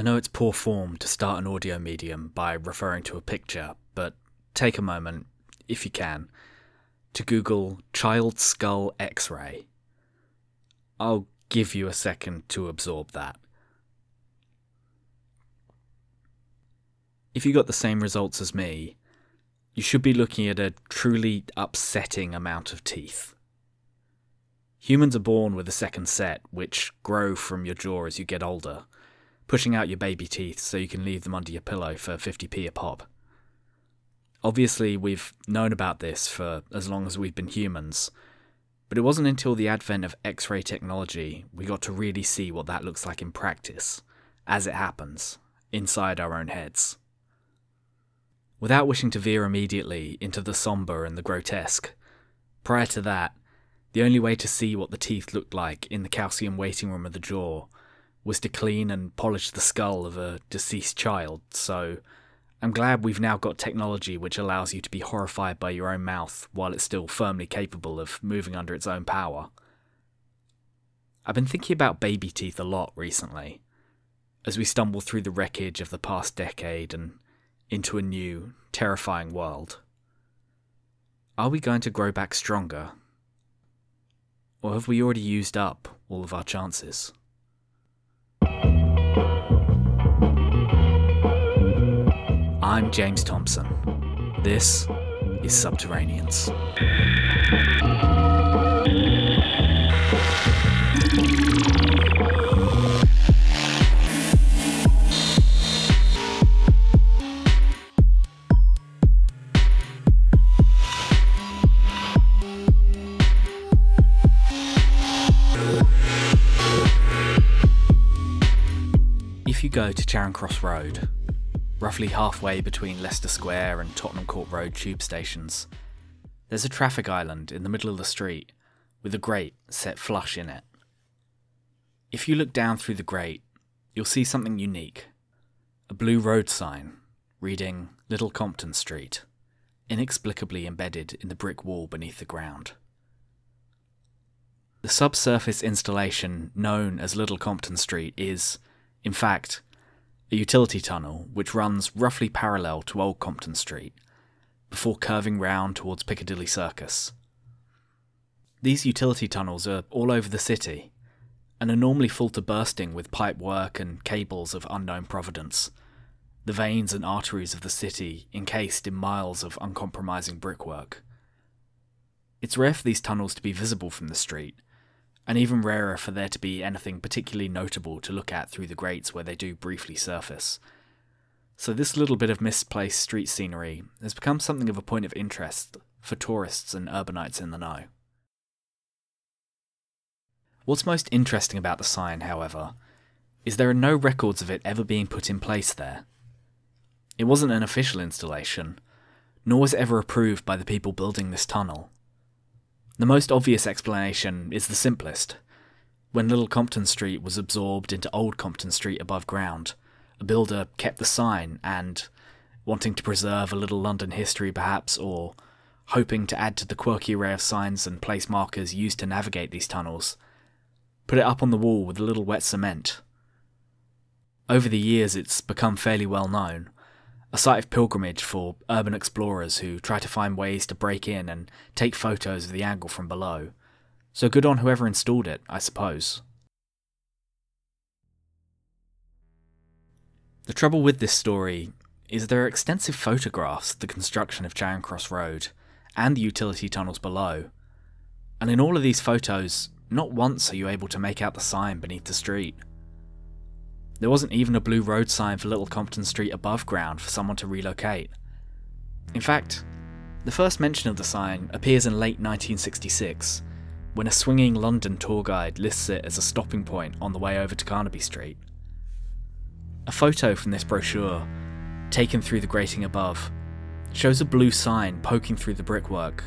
I know it's poor form to start an audio medium by referring to a picture, but take a moment, if you can, to Google child skull x ray. I'll give you a second to absorb that. If you got the same results as me, you should be looking at a truly upsetting amount of teeth. Humans are born with a second set, which grow from your jaw as you get older, pushing out your baby teeth so you can leave them under your pillow for 50p a pop. Obviously, we've known about this for as long as we've been humans, but it wasn't until the advent of X ray technology we got to really see what that looks like in practice, as it happens, inside our own heads. Without wishing to veer immediately into the sombre and the grotesque, prior to that, the only way to see what the teeth looked like in the calcium waiting room of the jaw was to clean and polish the skull of a deceased child, so I'm glad we've now got technology which allows you to be horrified by your own mouth while it's still firmly capable of moving under its own power. I've been thinking about baby teeth a lot recently, as we stumble through the wreckage of the past decade and into a new, terrifying world. Are we going to grow back stronger or have we already used up all of our chances? I'm James Thompson. This is Subterraneans. If you go to Charing Cross Road, roughly halfway between Leicester Square and Tottenham Court Road tube stations, there's a traffic island in the middle of the street with a grate set flush in it. If you look down through the grate, you'll see something unique a blue road sign reading Little Compton Street, inexplicably embedded in the brick wall beneath the ground. The subsurface installation known as Little Compton Street is, in fact, a utility tunnel which runs roughly parallel to Old Compton Street, before curving round towards Piccadilly Circus. These utility tunnels are all over the city, and are normally full to bursting with pipe work and cables of unknown providence, the veins and arteries of the city encased in miles of uncompromising brickwork. It's rare for these tunnels to be visible from the street, and even rarer for there to be anything particularly notable to look at through the grates where they do briefly surface. So, this little bit of misplaced street scenery has become something of a point of interest for tourists and urbanites in the know. What's most interesting about the sign, however, is there are no records of it ever being put in place there. It wasn't an official installation, nor was it ever approved by the people building this tunnel. The most obvious explanation is the simplest. When Little Compton Street was absorbed into Old Compton Street above ground, a builder kept the sign and, wanting to preserve a little London history perhaps, or hoping to add to the quirky array of signs and place markers used to navigate these tunnels, put it up on the wall with a little wet cement. Over the years, it's become fairly well known, a site of pilgrimage for urban explorers who try to find ways to break in and take photos of the angle from below. So good on whoever installed it, I suppose. The trouble with this story is there are extensive photographs of the construction of Charing Cross Road and the utility tunnels below. And in all of these photos, not once are you able to make out the sign beneath the street. There wasn't even a blue road sign for Little Compton Street above ground for someone to relocate. In fact, the first mention of the sign appears in late 1966, when a swinging London tour guide lists it as a stopping point on the way over to Carnaby Street. A photo from this brochure, taken through the grating above, shows a blue sign poking through the brickwork,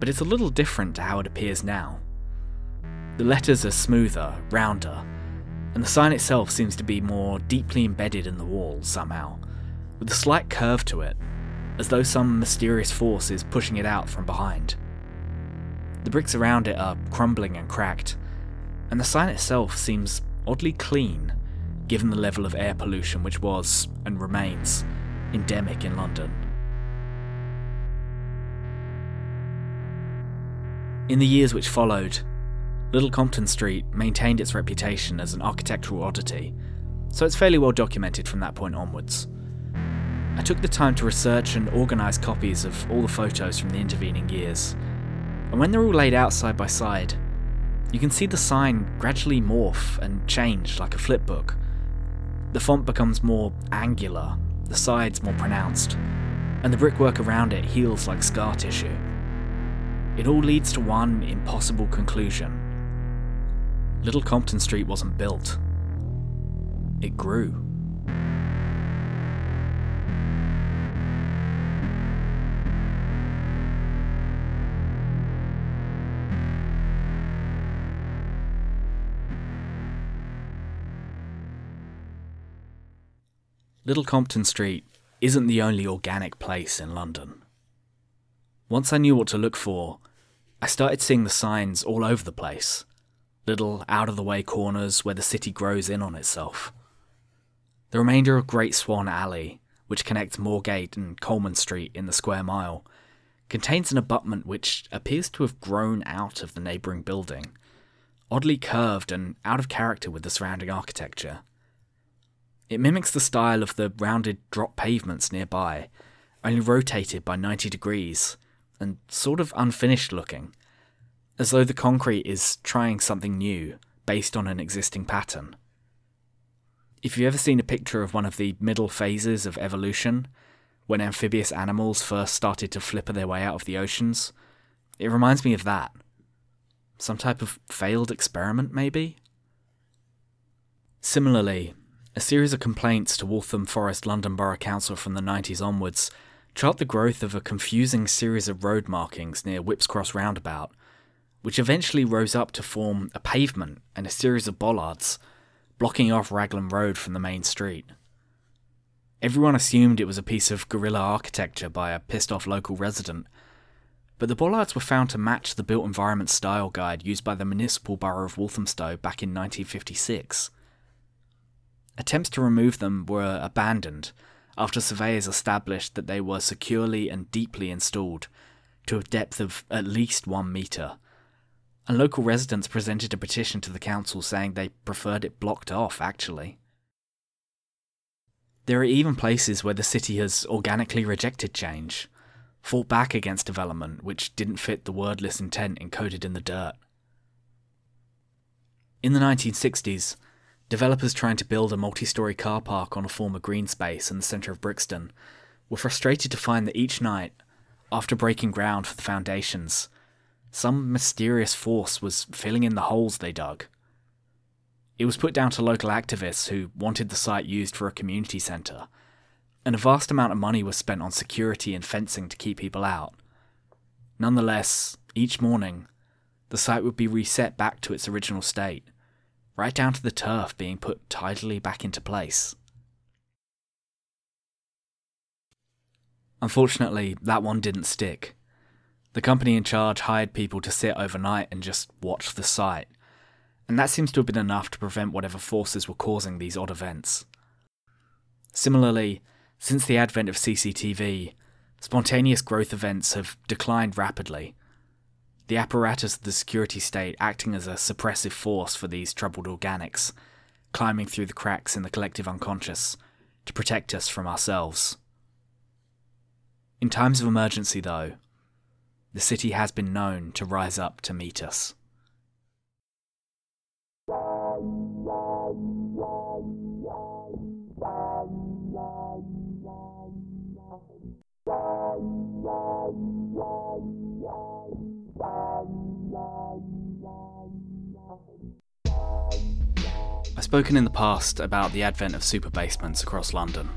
but it's a little different to how it appears now. The letters are smoother, rounder, and the sign itself seems to be more deeply embedded in the wall somehow, with a slight curve to it, as though some mysterious force is pushing it out from behind. The bricks around it are crumbling and cracked, and the sign itself seems oddly clean, given the level of air pollution which was, and remains, endemic in London. In the years which followed, Little Compton Street maintained its reputation as an architectural oddity, so it's fairly well documented from that point onwards. I took the time to research and organise copies of all the photos from the intervening years, and when they're all laid out side by side, you can see the sign gradually morph and change like a flipbook. The font becomes more angular, the sides more pronounced, and the brickwork around it heals like scar tissue. It all leads to one impossible conclusion Little Compton Street wasn't built, it grew. Little Compton Street isn't the only organic place in London. Once I knew what to look for, I started seeing the signs all over the place. Little out of the way corners where the city grows in on itself. The remainder of Great Swan Alley, which connects Moorgate and Coleman Street in the square mile, contains an abutment which appears to have grown out of the neighbouring building, oddly curved and out of character with the surrounding architecture. It mimics the style of the rounded drop pavements nearby, only rotated by 90 degrees and sort of unfinished looking, as though the concrete is trying something new based on an existing pattern. If you've ever seen a picture of one of the middle phases of evolution, when amphibious animals first started to flipper their way out of the oceans, it reminds me of that. Some type of failed experiment, maybe? Similarly, a series of complaints to Waltham Forest London Borough Council from the 90s onwards chart the growth of a confusing series of road markings near Whipps Cross roundabout, which eventually rose up to form a pavement and a series of bollards, blocking off Raglan Road from the main street. Everyone assumed it was a piece of guerrilla architecture by a pissed off local resident, but the bollards were found to match the built environment style guide used by the municipal borough of Walthamstow back in 1956. Attempts to remove them were abandoned after surveyors established that they were securely and deeply installed to a depth of at least one metre. And local residents presented a petition to the council saying they preferred it blocked off, actually. There are even places where the city has organically rejected change, fought back against development which didn't fit the wordless intent encoded in the dirt. In the 1960s, Developers trying to build a multi story car park on a former green space in the centre of Brixton were frustrated to find that each night, after breaking ground for the foundations, some mysterious force was filling in the holes they dug. It was put down to local activists who wanted the site used for a community centre, and a vast amount of money was spent on security and fencing to keep people out. Nonetheless, each morning, the site would be reset back to its original state right down to the turf being put tidily back into place. Unfortunately, that one didn't stick. The company in charge hired people to sit overnight and just watch the site, and that seems to have been enough to prevent whatever forces were causing these odd events. Similarly, since the advent of CCTV, spontaneous growth events have declined rapidly, the apparatus of the security state acting as a suppressive force for these troubled organics, climbing through the cracks in the collective unconscious to protect us from ourselves. In times of emergency, though, the city has been known to rise up to meet us. I've spoken in the past about the advent of super basements across London.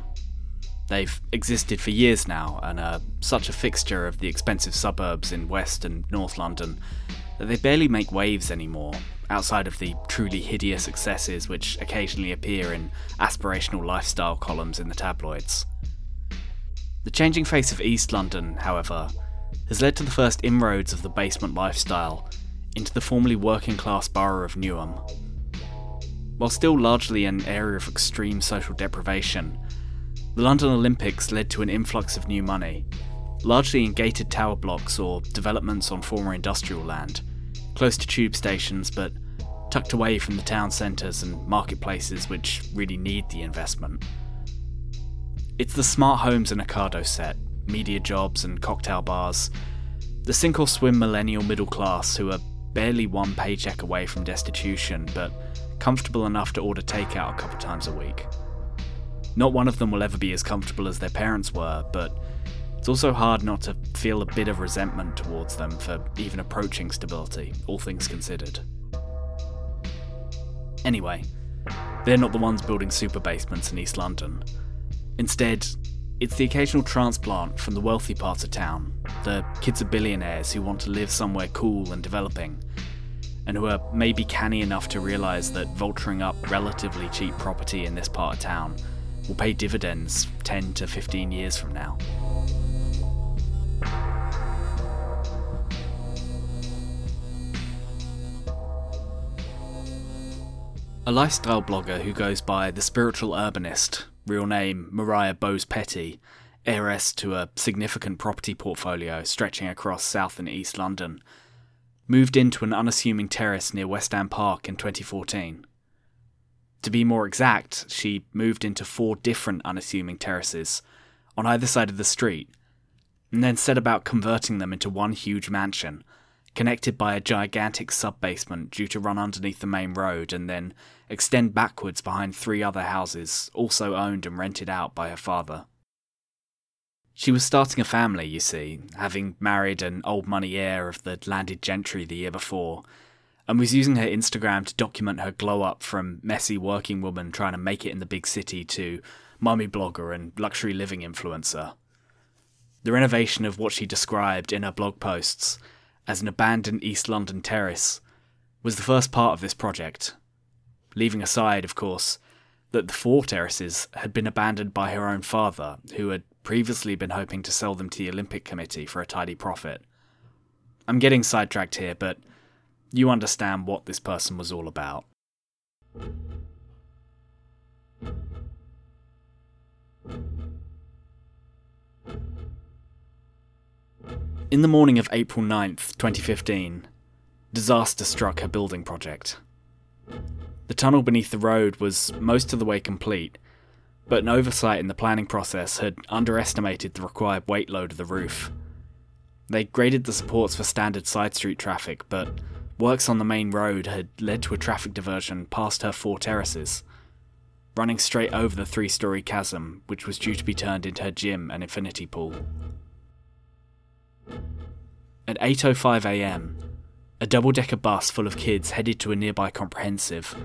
They've existed for years now and are such a fixture of the expensive suburbs in West and North London that they barely make waves anymore, outside of the truly hideous excesses which occasionally appear in aspirational lifestyle columns in the tabloids. The changing face of East London, however, has led to the first inroads of the basement lifestyle into the formerly working class borough of Newham. While still largely an area of extreme social deprivation, the London Olympics led to an influx of new money, largely in gated tower blocks or developments on former industrial land, close to tube stations but tucked away from the town centres and marketplaces which really need the investment. It's the smart homes and Ocado set, media jobs and cocktail bars, the sink or swim millennial middle class who are barely one paycheck away from destitution but comfortable enough to order takeout a couple times a week. Not one of them will ever be as comfortable as their parents were, but it's also hard not to feel a bit of resentment towards them for even approaching stability, all things considered. Anyway, they're not the ones building super basements in East London. Instead, it's the occasional transplant from the wealthy parts of town, the kids of billionaires who want to live somewhere cool and developing, and who are maybe canny enough to realise that vulturing up relatively cheap property in this part of town will pay dividends 10 to 15 years from now. A lifestyle blogger who goes by the Spiritual Urbanist, real name Mariah Bowes Petty, heiress to a significant property portfolio stretching across South and East London, moved into an unassuming terrace near West End Park in 2014. To be more exact, she moved into four different unassuming terraces on either side of the street, and then set about converting them into one huge mansion connected by a gigantic sub-basement due to run underneath the main road and then extend backwards behind three other houses, also owned and rented out by her father. She was starting a family, you see, having married an old money heir of the landed gentry the year before, and was using her Instagram to document her glow up from messy working woman trying to make it in the big city to mummy blogger and luxury living influencer. The renovation of what she described in her blog posts as an abandoned East London terrace was the first part of this project, leaving aside, of course, that the four terraces had been abandoned by her own father, who had previously been hoping to sell them to the Olympic Committee for a tidy profit. I'm getting sidetracked here, but you understand what this person was all about. In the morning of April 9th, 2015, disaster struck her building project. The tunnel beneath the road was most of the way complete, but an oversight in the planning process had underestimated the required weight load of the roof. They graded the supports for standard side street traffic, but works on the main road had led to a traffic diversion past her four terraces, running straight over the three story chasm, which was due to be turned into her gym and infinity pool. At 8:05 a.m., a double-decker bus full of kids headed to a nearby comprehensive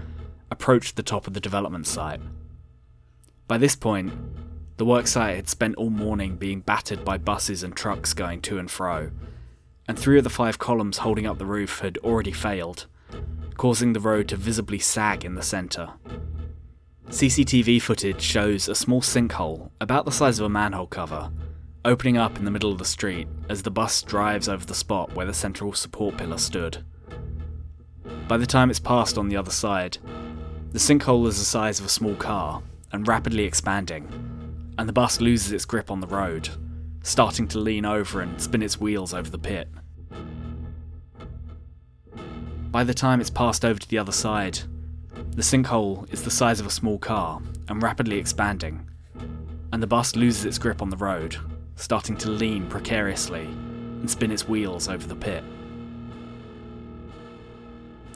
approached the top of the development site. By this point, the worksite had spent all morning being battered by buses and trucks going to and fro, and three of the five columns holding up the roof had already failed, causing the road to visibly sag in the centre. CCTV footage shows a small sinkhole about the size of a manhole cover opening up in the middle of the street as the bus drives over the spot where the central support pillar stood. By the time it's passed on the other side, the sinkhole is the size of a small car and rapidly expanding, and the bus loses its grip on the road, starting to lean over and spin its wheels over the pit. By the time it's passed over to the other side, the sinkhole is the size of a small car and rapidly expanding, and the bus loses its grip on the road, starting to lean precariously and spin its wheels over the pit.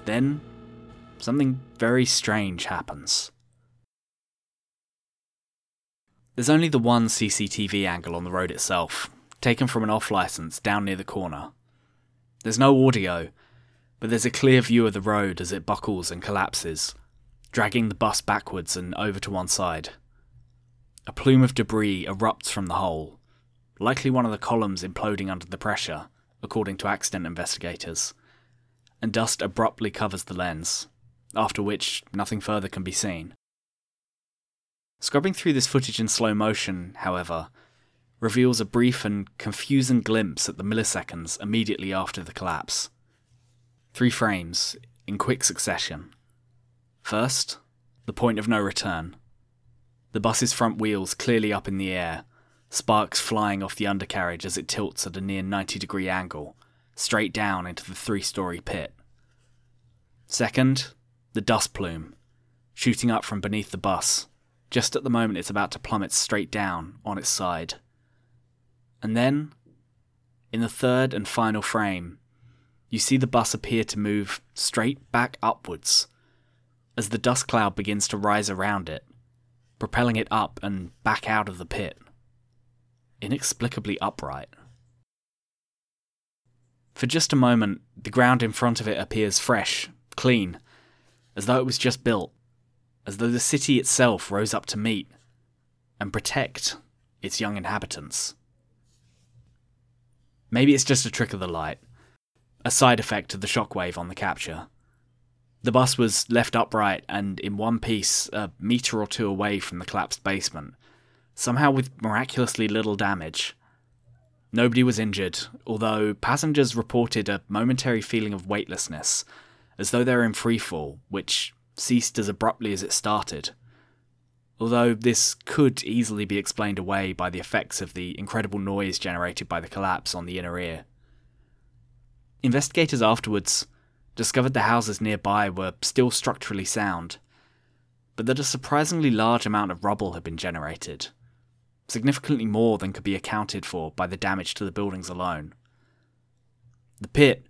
Then, something very strange happens. There's only the one CCTV angle on the road itself, taken from an off license down near the corner. There's no audio, but there's a clear view of the road as it buckles and collapses, dragging the bus backwards and over to one side. A plume of debris erupts from the hole, likely one of the columns imploding under the pressure, according to accident investigators, and dust abruptly covers the lens, after which nothing further can be seen. Scrubbing through this footage in slow motion, however, reveals a brief and confusing glimpse at the milliseconds immediately after the collapse. Three frames, in quick succession. First, the point of no return. The bus's front wheels clearly up in the air, sparks flying off the undercarriage as it tilts at a near 90 degree angle, straight down into the three story pit. Second, the dust plume, shooting up from beneath the bus, just at the moment it's about to plummet straight down on its side. And then, in the third and final frame, you see the bus appear to move straight back upwards as the dust cloud begins to rise around it, propelling it up and back out of the pit. Inexplicably upright. For just a moment, the ground in front of it appears fresh, clean, as though it was just built, as though the city itself rose up to meet and protect its young inhabitants. Maybe it's just a trick of the light, a side effect of the shockwave on the capture. The bus was left upright and in one piece, a metre or two away from the collapsed basement, somehow with miraculously little damage. Nobody was injured, although passengers reported a momentary feeling of weightlessness, as though they were in freefall, which ceased as abruptly as it started. Although this could easily be explained away by the effects of the incredible noise generated by the collapse on the inner ear. Investigators afterwards discovered the houses nearby were still structurally sound, but that a surprisingly large amount of rubble had been generated, significantly more than could be accounted for by the damage to the buildings alone. The pit,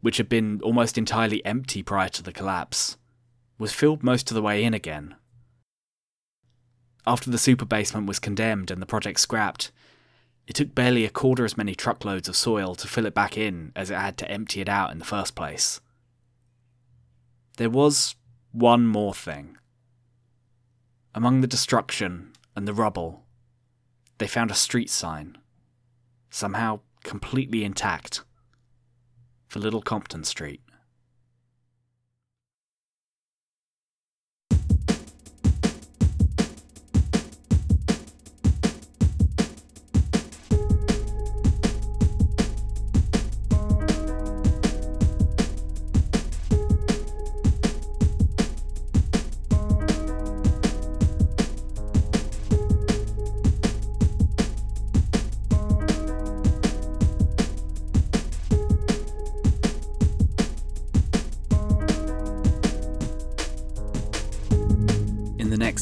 which had been almost entirely empty prior to the collapse, was filled most of the way in again. After the super basement was condemned and the project scrapped, it took barely a quarter as many truckloads of soil to fill it back in as it had to empty it out in the first place. There was one more thing. Among the destruction and the rubble, they found a street sign, somehow completely intact, for Little Compton Street.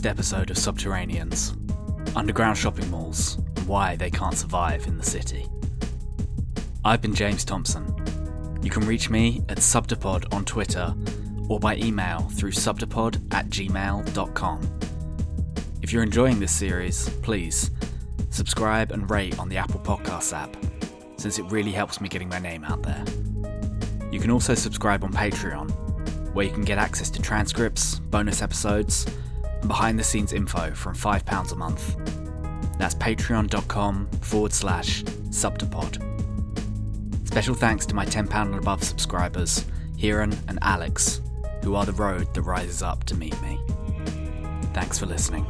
Episode of Subterraneans underground shopping malls and why they can't survive in the city. I've been James Thompson. You can reach me at Subdepod on Twitter or by email through subdepod at gmail.com. If you're enjoying this series, please subscribe and rate on the Apple Podcasts app, since it really helps me getting my name out there. You can also subscribe on Patreon, where you can get access to transcripts, bonus episodes, behind the scenes info from £5 a month. That's patreon.com forward slash subdepod. Special thanks to my £10 and above subscribers, Hiran and Alex, who are the road that rises up to meet me. Thanks for listening.